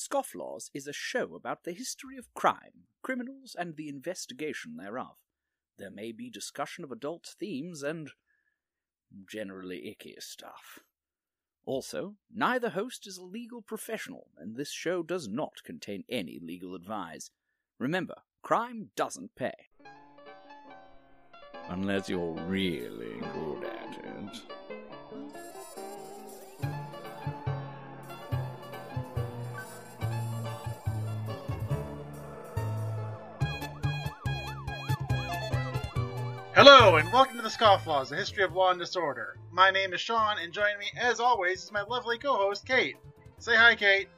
Scofflaws is a show about the history of crime, criminals, and the investigation thereof. There may be discussion of adult themes and generally icky stuff. Also, neither host is a legal professional, and this show does not contain any legal advice. Remember, crime doesn't pay. Unless you're really good Hello, and welcome to the Scofflaws, a history of law and disorder. My name is Sean, and joining me, as always, is my lovely co-host, Kate. Say hi, Kate.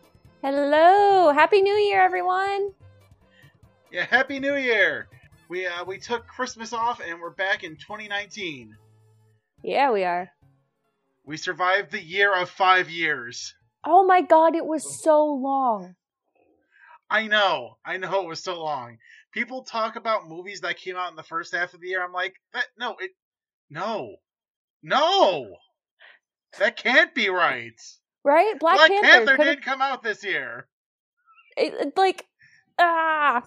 Hello! Happy New Year, everyone! Yeah, Happy New Year! We uh, we took Christmas off, and we're back in 2019. Yeah, we are. We survived the year of five years. Oh my god, it was so long. I know, I know it was so long. People talk about movies that came out in the first half of the year. I'm like, that no, it, no, no, that can't be right. Right? Black, Black Panther, Panther did come out this year. it, it- like ah.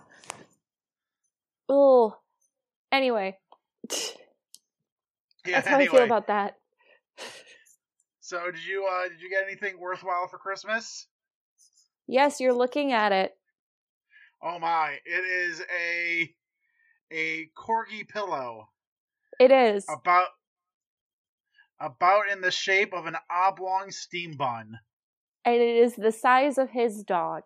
Oh. Anyway, Yeah, that's how I feel about that. So did you uh did you get anything worthwhile for Christmas? Yes, you're looking at it. Oh my, it is a a corgi pillow It is. about about in the shape of an oblong steam bun. And it is the size of his dog.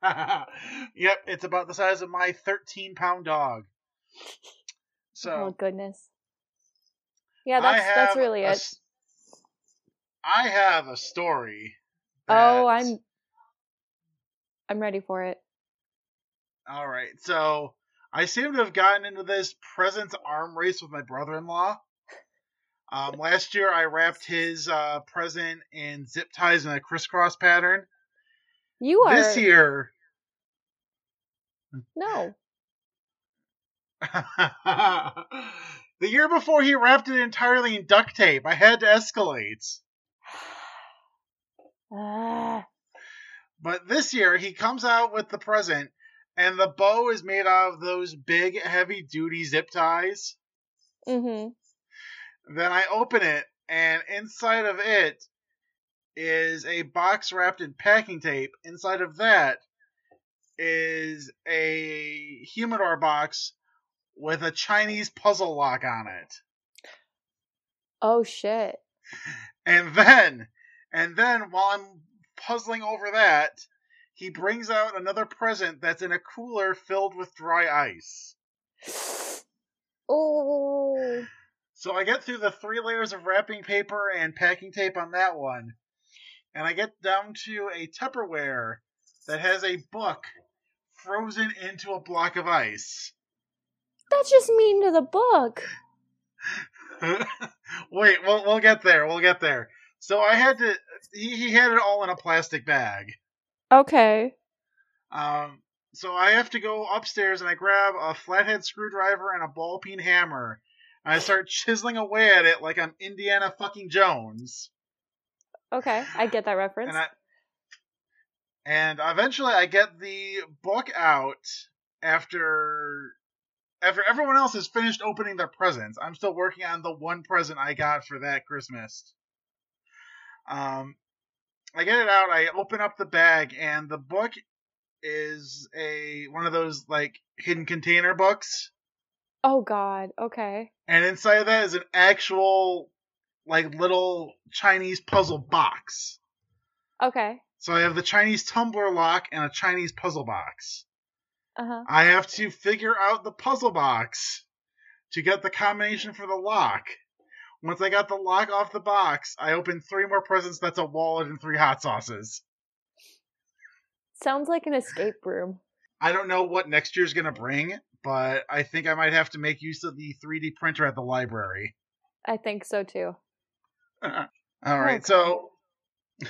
yep, it's about the size of my 13 pound dog. So, oh goodness. Yeah, that's that's really a it. I have a story. Oh, I'm I'm ready for it. All right. So I seem to have gotten into this presents arm race with my brother-in-law. Um, last year, I wrapped his uh, present in zip ties in a crisscross pattern. You are This year, no. the year before, he wrapped it entirely in duct tape. I had to escalate. Ah. But this year, he comes out with the present, and the bow is made out of those big, heavy-duty zip ties. Mhm. Then I open it, and inside of it is a box wrapped in packing tape. Inside of that is a humidor box with a Chinese puzzle lock on it. Oh shit. And then, and then while I'm puzzling over that, he brings out another present that's in a cooler filled with dry ice. Oh. So I get through the three layers of wrapping paper and packing tape on that one, and I get down to a Tupperware that has a book frozen into a block of ice. That's just mean to the book. Wait, we'll we'll get there. We'll get there. So I had to. He, he had it all in a plastic bag. Okay. Um, so I have to go upstairs and I grab a flathead screwdriver and a ball peen hammer. And I start chiseling away at it like I'm Indiana fucking Jones. Okay. I get that reference. and I and eventually I get the book out after after everyone else has finished opening their presents. I'm still working on the one present I got for that Christmas. Um I get it out, I open up the bag and the book is a one of those like hidden container books oh god. Okay. and inside of that is an actual like little Chinese puzzle box. Okay. So I have the Chinese tumbler lock and a Chinese puzzle box. Uh-huh. I have to figure out the puzzle box to get the combination for the lock. Once I got the lock off the box, I opened three more presents that's a wallet and three hot sauces. Sounds like an escape room. I don't know what next year's going to bring, but I think I might have to make use of the 3D printer at the library. I think so too. All right, so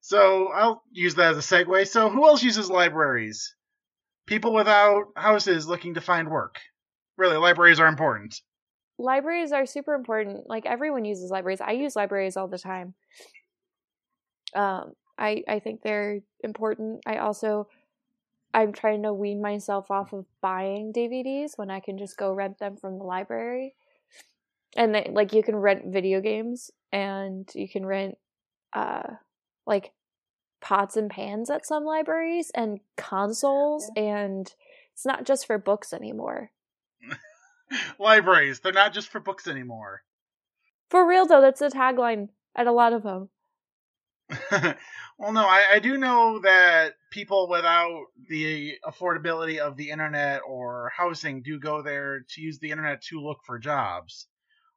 so I'll use that as a segue. So who else uses libraries? People without houses looking to find work. Really, libraries are important. Libraries are super important. Like everyone uses libraries. I use libraries all the time. Um, I I think they're important. I also I'm trying to wean myself off of buying DVDs when I can just go rent them from the library. And they, like you can rent video games and you can rent uh like pots and pans at some libraries and consoles and it's not just for books anymore. Libraries, they're not just for books anymore. For real though, that's the tagline at a lot of them. well, no, I, I do know that people without the affordability of the internet or housing do go there to use the internet to look for jobs.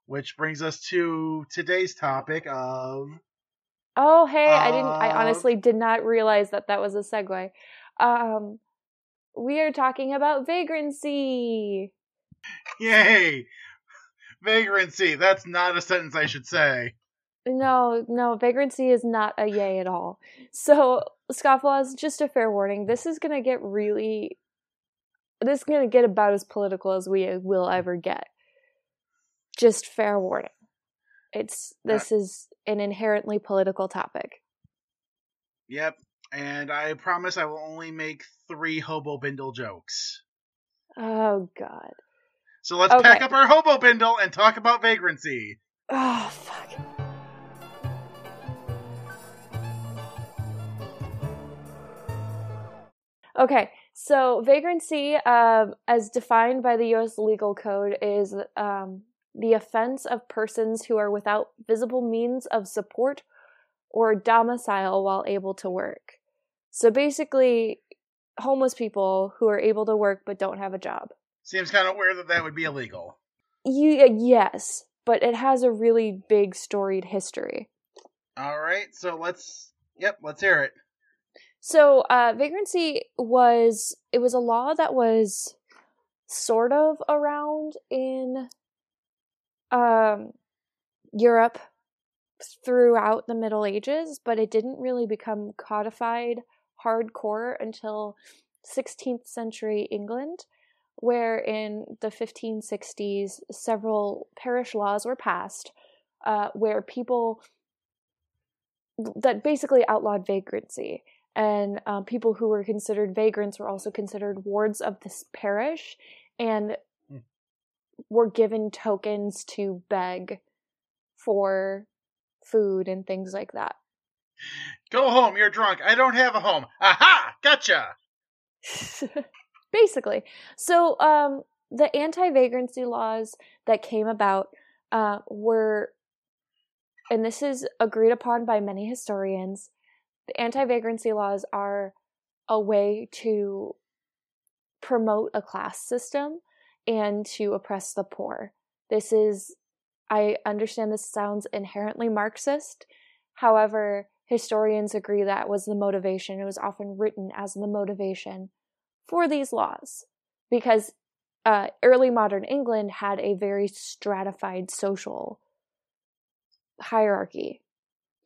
Which brings us to today's topic of. Oh, hey, I didn't, I honestly did not realize that that was a segue. Um, we are talking about vagrancy. Yay! Vagrancy. That's not a sentence I should say. No, no, vagrancy is not a yay at all. So, scofflaws, just a fair warning. This is gonna get really. This is gonna get about as political as we will hmm. ever get. Just fair warning. It's this is an inherently political topic. Yep. And I promise I will only make three hobo bindle jokes. Oh God. So let's pack up our hobo bindle and talk about vagrancy. Oh fuck. Okay, so vagrancy, um, as defined by the U.S. legal code, is um, the offense of persons who are without visible means of support or domicile while able to work. So basically, homeless people who are able to work but don't have a job. Seems kind of weird that that would be illegal. You, yes, but it has a really big storied history. All right, so let's. Yep, let's hear it. So, uh, vagrancy was it was a law that was sort of around in um, Europe throughout the Middle Ages, but it didn't really become codified hardcore until 16th century England, where in the 1560s several parish laws were passed uh, where people that basically outlawed vagrancy and um, people who were considered vagrants were also considered wards of this parish and Hmm. were given tokens to beg for food and things like that. Go home, you're drunk. I don't have a home. Aha! Gotcha! Basically. So, um, the anti vagrancy laws that came about uh, were, and this is agreed upon by many historians, the anti vagrancy laws are a way to promote a class system and to oppress the poor. This is, I understand this sounds inherently Marxist. However, historians agree that was the motivation. It was often written as the motivation for these laws because uh, early modern England had a very stratified social hierarchy.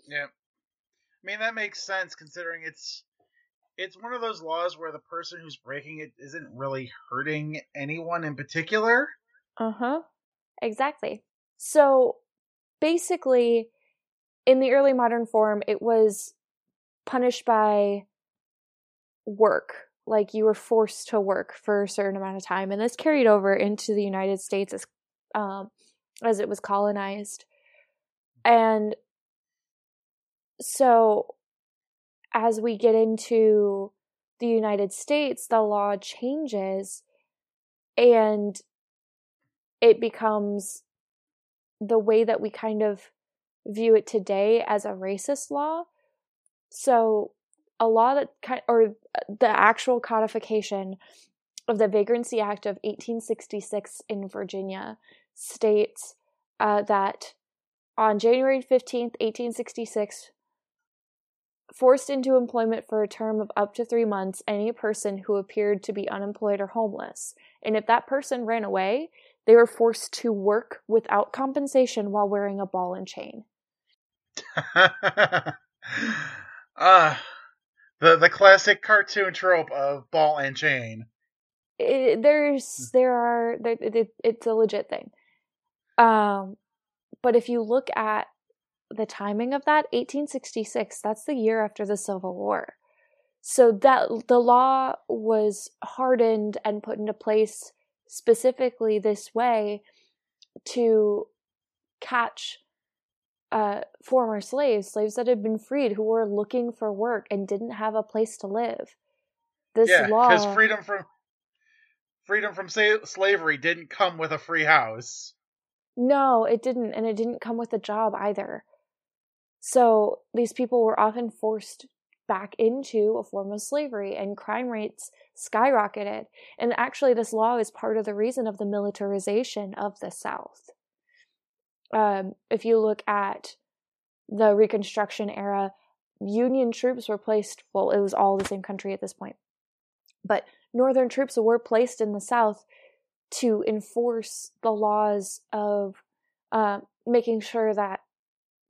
Yeah. I mean that makes sense considering it's it's one of those laws where the person who's breaking it isn't really hurting anyone in particular. Uh huh. Exactly. So basically, in the early modern form, it was punished by work. Like you were forced to work for a certain amount of time, and this carried over into the United States as um, as it was colonized. And so, as we get into the United States, the law changes, and it becomes the way that we kind of view it today as a racist law. So, a law that or the actual codification of the Vagrancy Act of 1866 in Virginia states uh, that on January 15th, 1866, forced into employment for a term of up to three months any person who appeared to be unemployed or homeless. And if that person ran away, they were forced to work without compensation while wearing a ball and chain. uh the the classic cartoon trope of ball and chain. It, there's there are there, it, it's a legit thing. Um, but if you look at the timing of that 1866 that's the year after the civil war so that the law was hardened and put into place specifically this way to catch uh, former slaves, slaves that had been freed who were looking for work and didn't have a place to live. This yeah, law, because freedom from freedom from sa- slavery didn't come with a free house. no, it didn't, and it didn't come with a job either. So these people were often forced back into a form of slavery, and crime rates skyrocketed. And actually, this law is part of the reason of the militarization of the South. Um, if you look at the Reconstruction era, Union troops were placed, well, it was all the same country at this point, but Northern troops were placed in the South to enforce the laws of uh, making sure that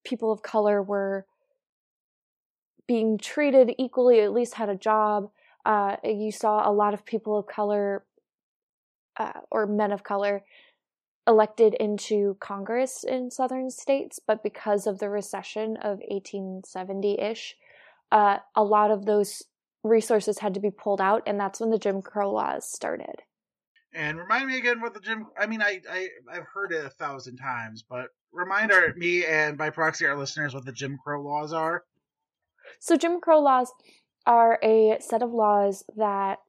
people of color were being treated equally, at least had a job. Uh, you saw a lot of people of color uh, or men of color elected into Congress in southern states, but because of the recession of 1870 ish, uh, a lot of those resources had to be pulled out, and that's when the Jim Crow laws started. And remind me again what the Jim. I mean, I, I I've heard it a thousand times, but remind our me and by proxy our listeners what the Jim Crow laws are. So, Jim Crow laws are a set of laws that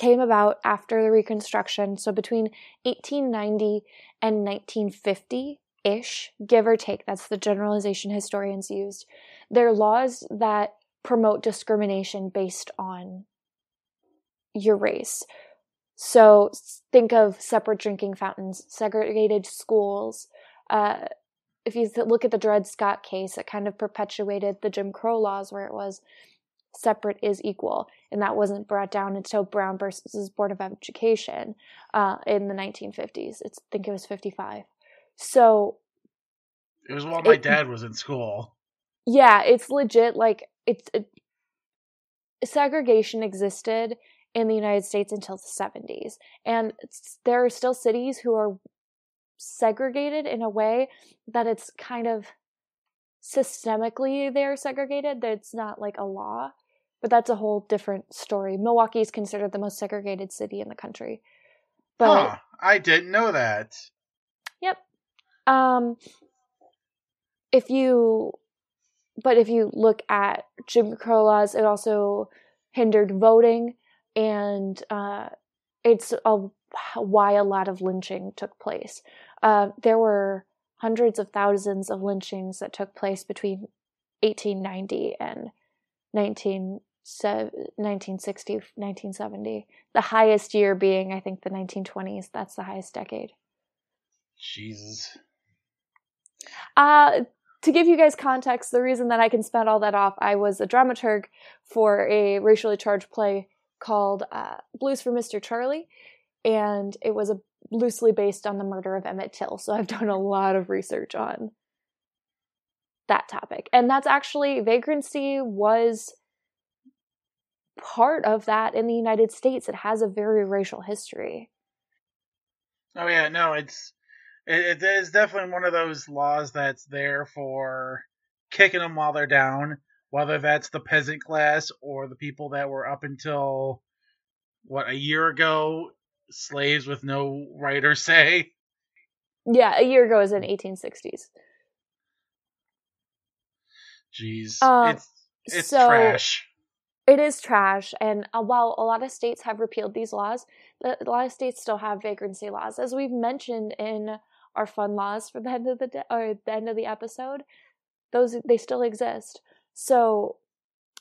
came about after the Reconstruction. So, between 1890 and 1950 ish, give or take, that's the generalization historians used. They're laws that promote discrimination based on your race. So, think of separate drinking fountains, segregated schools. Uh, if you look at the Dred Scott case, it kind of perpetuated the Jim Crow laws where it was separate is equal. And that wasn't brought down until Brown versus Board of Education uh, in the 1950s. It's, I think it was 55. So, It was while my It- dad was in school. yeah, it's legit. Like, it's it, segregation existed in the United States until the 70s. And it's, there are still cities who are segregated in a way that it's kind of systemically they're segregated that it's not like a law but that's a whole different story milwaukee is considered the most segregated city in the country but huh, I didn't know that. Yep. Um if you but if you look at Jim Crow laws, it also hindered voting and uh it's a, why a lot of lynching took place. Uh there were hundreds of thousands of lynchings that took place between 1890 and 19 1960 1970 the highest year being i think the 1920s that's the highest decade Jesus. Uh, to give you guys context, the reason that I can spend all that off, I was a dramaturg for a racially charged play called uh, Blues for Mr. Charlie, and it was a, loosely based on the murder of Emmett Till. So I've done a lot of research on that topic. And that's actually, vagrancy was part of that in the United States. It has a very racial history. Oh yeah, no, it's it, it is definitely one of those laws that's there for kicking them while they're down, whether that's the peasant class or the people that were up until what a year ago slaves with no right or say. Yeah, a year ago was in 1860s. Jeez, Uh, it's it's so- trash. It is trash, and uh, while a lot of states have repealed these laws, a lot of states still have vagrancy laws, as we've mentioned in our fun laws for the end of the de- or the end of the episode. Those they still exist. So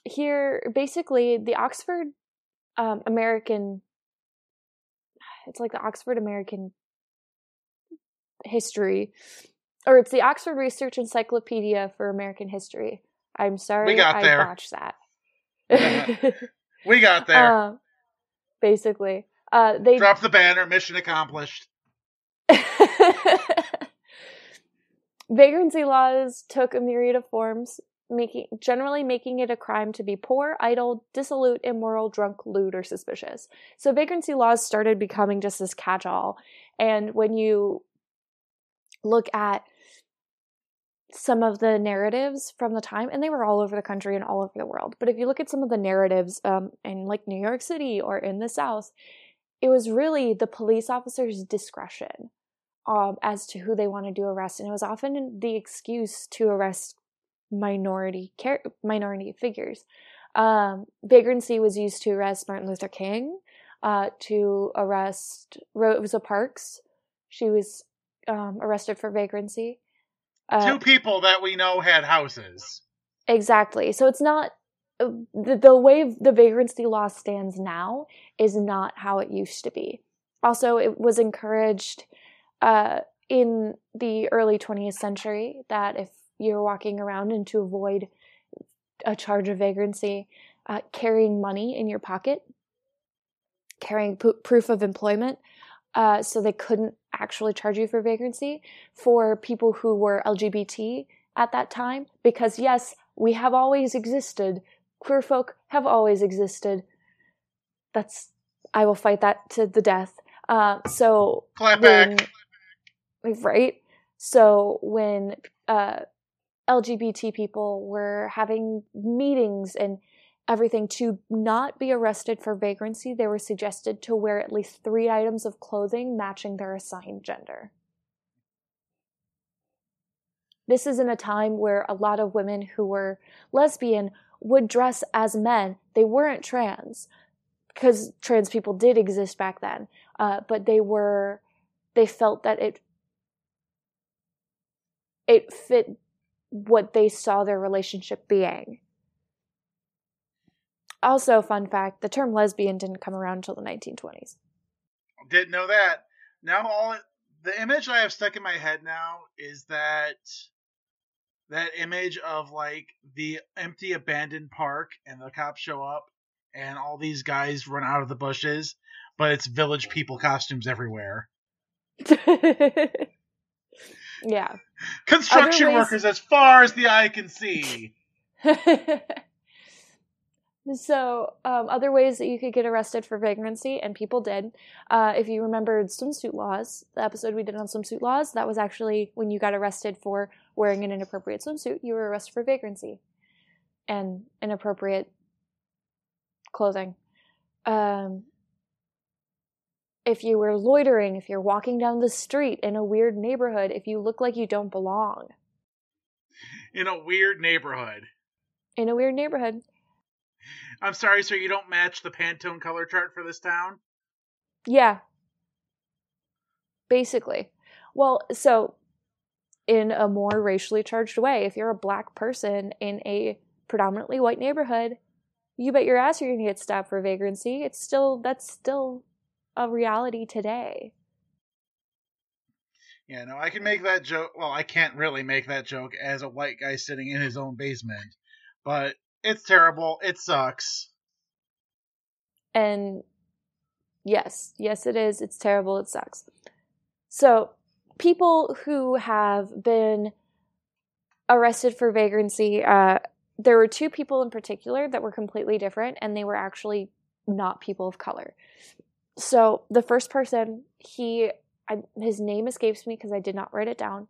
here, basically, the Oxford um, American, it's like the Oxford American history, or it's the Oxford Research Encyclopedia for American History. I'm sorry, got I there. botched that. We got there. Uh, basically, uh, they Drop the banner. Mission accomplished. vagrancy laws took a myriad of forms, making generally making it a crime to be poor, idle, dissolute, immoral, drunk, lewd, or suspicious. So vagrancy laws started becoming just this catch-all, and when you look at some of the narratives from the time, and they were all over the country and all over the world. But if you look at some of the narratives um, in like New York City or in the South, it was really the police officer's discretion um, as to who they wanted to arrest, and it was often the excuse to arrest minority car- minority figures. Um, vagrancy was used to arrest Martin Luther King, uh, to arrest Rosa Parks. She was um, arrested for vagrancy. Uh, Two people that we know had houses. Exactly. So it's not the, the way the vagrancy law stands now is not how it used to be. Also, it was encouraged uh, in the early 20th century that if you're walking around and to avoid a charge of vagrancy, uh, carrying money in your pocket, carrying p- proof of employment, uh, so they couldn't actually charge you for vagrancy for people who were LGBT at that time. Because yes, we have always existed. Queer folk have always existed. That's I will fight that to the death. Uh, so clap when, back, right? So when uh, LGBT people were having meetings and everything to not be arrested for vagrancy, they were suggested to wear at least three items of clothing matching their assigned gender. This is in a time where a lot of women who were lesbian would dress as men. They weren't trans, because trans people did exist back then, uh, but they were, they felt that it, it fit what they saw their relationship being. Also, fun fact: the term lesbian didn't come around until the 1920s. Didn't know that. Now, all the image I have stuck in my head now is that that image of like the empty abandoned park, and the cops show up, and all these guys run out of the bushes, but it's village people costumes everywhere. yeah. Construction ways... workers as far as the eye can see. So, um, other ways that you could get arrested for vagrancy, and people did. Uh, if you remembered swimsuit laws, the episode we did on swimsuit laws, that was actually when you got arrested for wearing an inappropriate swimsuit, you were arrested for vagrancy and inappropriate clothing. Um, if you were loitering, if you're walking down the street in a weird neighborhood, if you look like you don't belong. In a weird neighborhood. In a weird neighborhood. I'm sorry, sir, you don't match the Pantone color chart for this town? Yeah. Basically. Well, so in a more racially charged way, if you're a black person in a predominantly white neighborhood, you bet your ass you're gonna get stopped for vagrancy. It's still that's still a reality today. Yeah, no, I can make that joke. Well, I can't really make that joke as a white guy sitting in his own basement, but it's terrible. It sucks. And yes, yes, it is. It's terrible. It sucks. So, people who have been arrested for vagrancy, uh, there were two people in particular that were completely different, and they were actually not people of color. So, the first person, he, I, his name escapes me because I did not write it down,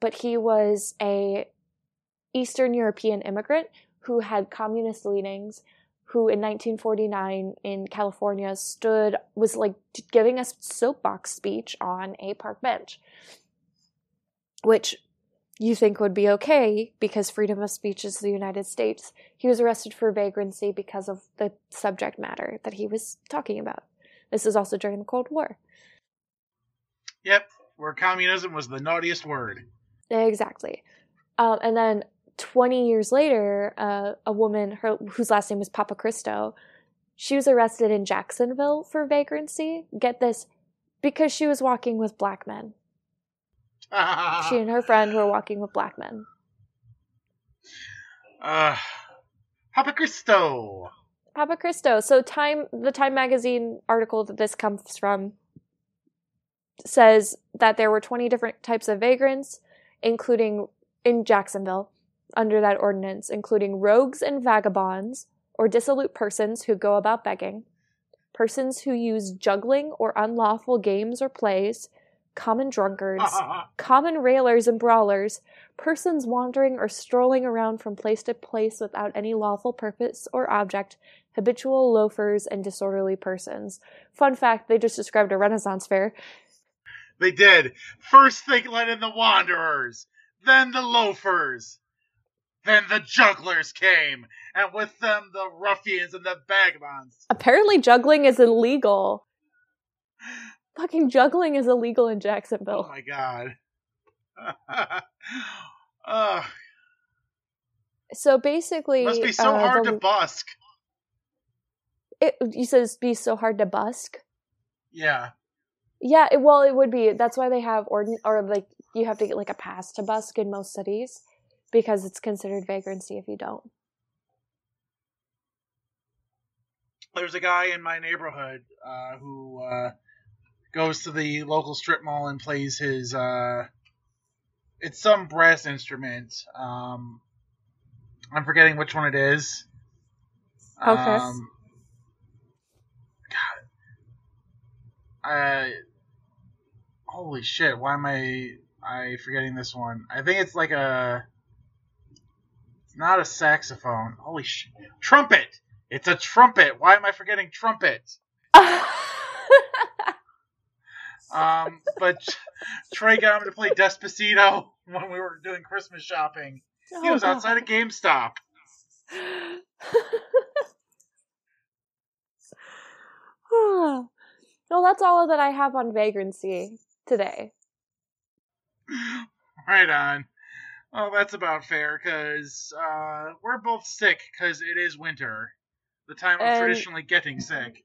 but he was a Eastern European immigrant who had communist leanings, who in 1949 in California stood, was like giving a soapbox speech on a park bench, which you think would be okay because freedom of speech is the United States. He was arrested for vagrancy because of the subject matter that he was talking about. This is also during the Cold War. Yep, where communism was the naughtiest word. Exactly. Um, and then 20 years later, uh, a woman her, whose last name was Papachristou, she was arrested in Jacksonville for vagrancy. Get this, because she was walking with black men. she and her friend were walking with black men. Uh, Papachristou. So Time, the Time magazine article that this comes from says that there were 20 different types of vagrants, including in Jacksonville, under that ordinance, including rogues and vagabonds, or dissolute persons who go about begging, persons who use juggling or unlawful games or plays, common drunkards, common railers and brawlers, persons wandering or strolling around from place to place without any lawful purpose or object, habitual loafers, and disorderly persons. Fun fact they just described a Renaissance fair. They did. First they let in the wanderers, then the loafers. Then the jugglers came, and with them the ruffians and the vagabonds. Apparently, juggling is illegal. Fucking juggling is illegal in Jacksonville. Oh my god. uh, So basically, must be so uh, hard the- to busk. It, you says be so hard to busk. Yeah. Yeah, it, well, it would be. That's why they have ordin or like you have to get like a pass to busk in most cities because it's considered vagrancy if you don't. There's a guy in my neighborhood uh, who uh, goes to the local strip mall and plays his. Uh, it's some brass instrument. Um, I'm forgetting which one it is. Okay. Um, God. Uh, holy shit! Why am I I forgetting this one? I think it's like a. Not a saxophone. Holy shit! Trumpet. It's a trumpet. Why am I forgetting trumpet? Um, but Trey got him to play Despacito when we were doing Christmas shopping. He Oh, was outside of GameStop. no, that's all that I have on vagrancy today. Right on. Well, that's about fair because uh, we're both sick because it is winter, the time of And- traditionally getting sick.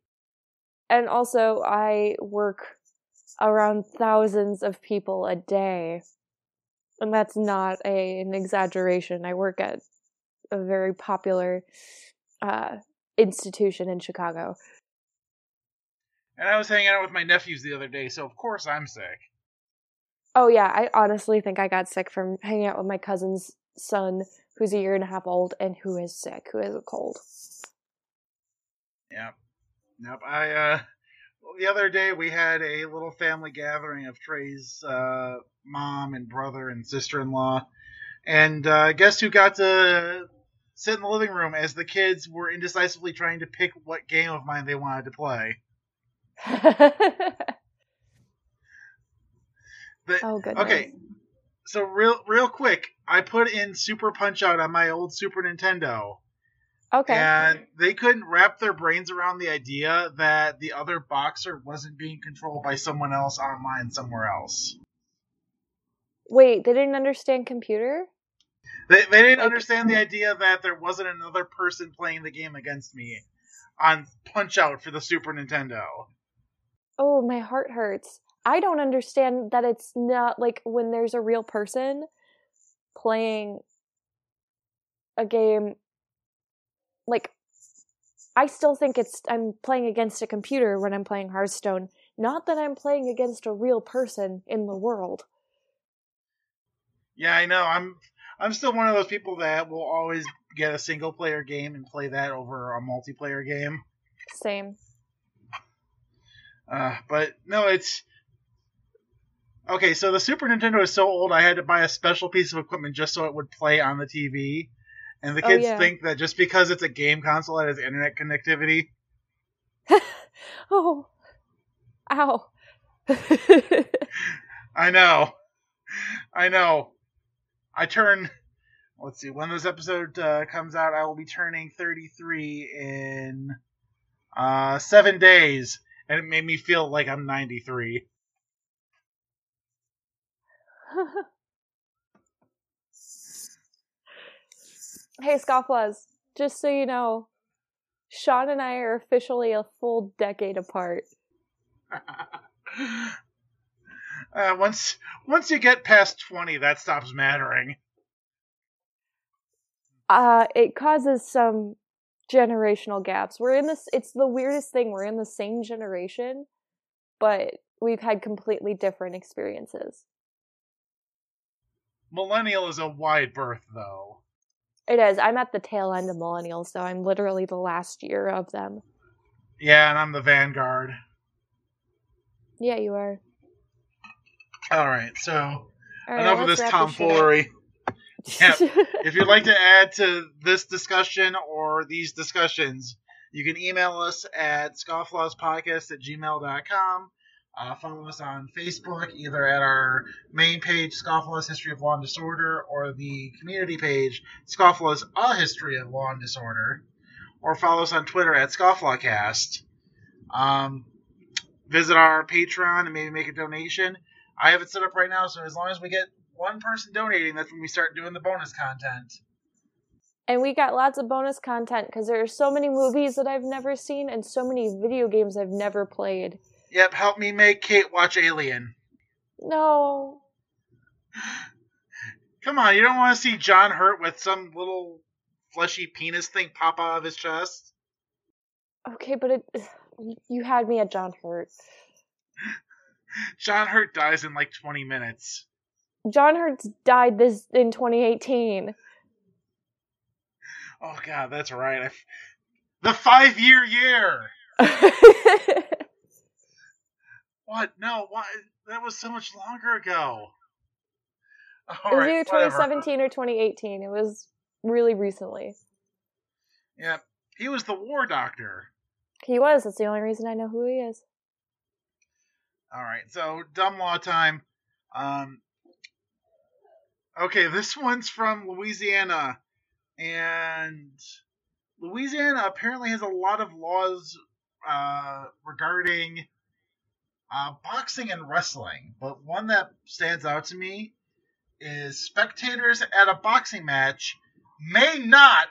And also, I work around thousands of people a day. And that's not a, an exaggeration. I work at a very popular uh, institution in Chicago. And I was hanging out with my nephews the other day, so of course I'm sick. Oh, yeah, I honestly think I got sick from hanging out with my cousin's son, who's a year and a half old and who is sick, who has a cold. Yep. Yep. I uh the other day we had a little family gathering of Trey's uh mom and brother and sister in law. And uh guess who got to sit in the living room as the kids were indecisively trying to pick what game of mine they wanted to play. The- oh, goodness. okay. So real real quick, I put in Super Punch Out on my old Super Nintendo. Okay. And they couldn't wrap their brains around the idea that the other boxer wasn't being controlled by someone else online somewhere else. Wait, they didn't understand computer? They, they didn't Like- understand the idea that there wasn't another person playing the game against me on Punch Out for the Super Nintendo. Oh, my heart hurts. I don't understand that it's not like when there's a real person playing a game like I still think it's I'm playing against a computer when I'm playing Hearthstone, not that I'm playing against a real person in the world. Yeah, I know. I'm I'm still one of those people that will always get a single player game and play that over a multiplayer game. Same. Uh, but no, it's okay. So the Super Nintendo is so old, I had to buy a special piece of equipment just so it would play on the TV. And the Oh, kids yeah. think that just because it's a game console that has internet connectivity, Oh. Ow. I know, I know. I turn. Let's see. When this episode uh, comes out, I will be turning 33 in uh, seven days, and it made me feel like I'm 93. hey, Scofflaws, just so you know, Sean and I are officially a full decade apart. uh, once once you get past 20, that stops mattering. uh it causes some generational gaps we're in this it's the weirdest thing we're in the same generation but we've had completely different experiences Millennial is a wide berth, though. it is i'm at the tail end of millennials so i'm literally the last year of them Yeah, and I'm the vanguard. yeah you are All right, so All right, enough of this wrap shit up. tomfoolery. Yep. if you'd like to add to this discussion or these discussions, you can email us at scofflawspodcast at gmail.com. Uh, follow us on Facebook, either at our main page, Scofflaws History of Law and Disorder, or the community page, Scofflaws A History of Law and Disorder, or follow us on Twitter at ScofflawCast. Um, visit our Patreon and maybe make a donation. I have it set up right now, so as long as we get one person donating, that's when we start doing the bonus content. and we got lots of bonus content because there are so many movies that I've never seen and so many video games I've never played. Yep, help me make Kate watch Alien. No. Come on, you don't want to see John Hurt with some little fleshy penis thing pop out of his chest? Okay, but it you had me at John Hurt. John Hurt dies in like 20 minutes. John Hurt died this in 2018. Oh god, that's right. I the five year year. What? No, what? That was so much longer ago. it was right, either whatever. 2017 or 2018. It was really recently. Yeah, he was the war doctor. He was. That's the only reason I know who he is. All right, so dumb law time. Um, okay, this one's from Louisiana, and Louisiana apparently has a lot of laws uh, regarding uh, boxing and wrestling, but one that stands out to me is spectators at a boxing match may not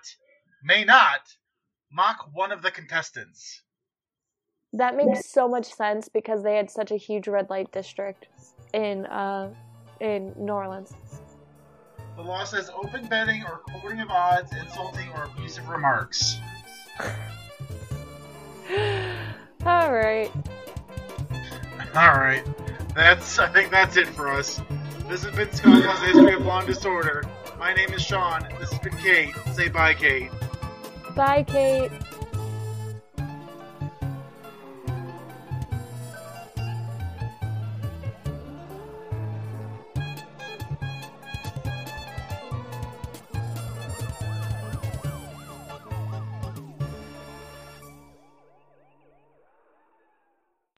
may not mock one of the contestants. That makes so much sense because they had such a huge red light district in uh in New Orleans. The law says open betting or quoting of odds, insulting or abusive remarks. All right. All right, that's I think that's it for us. This has been Scofflaws History of Law and Disorder. My name is Sean. This has been Kate. Say bye, Kate. Bye, Kate.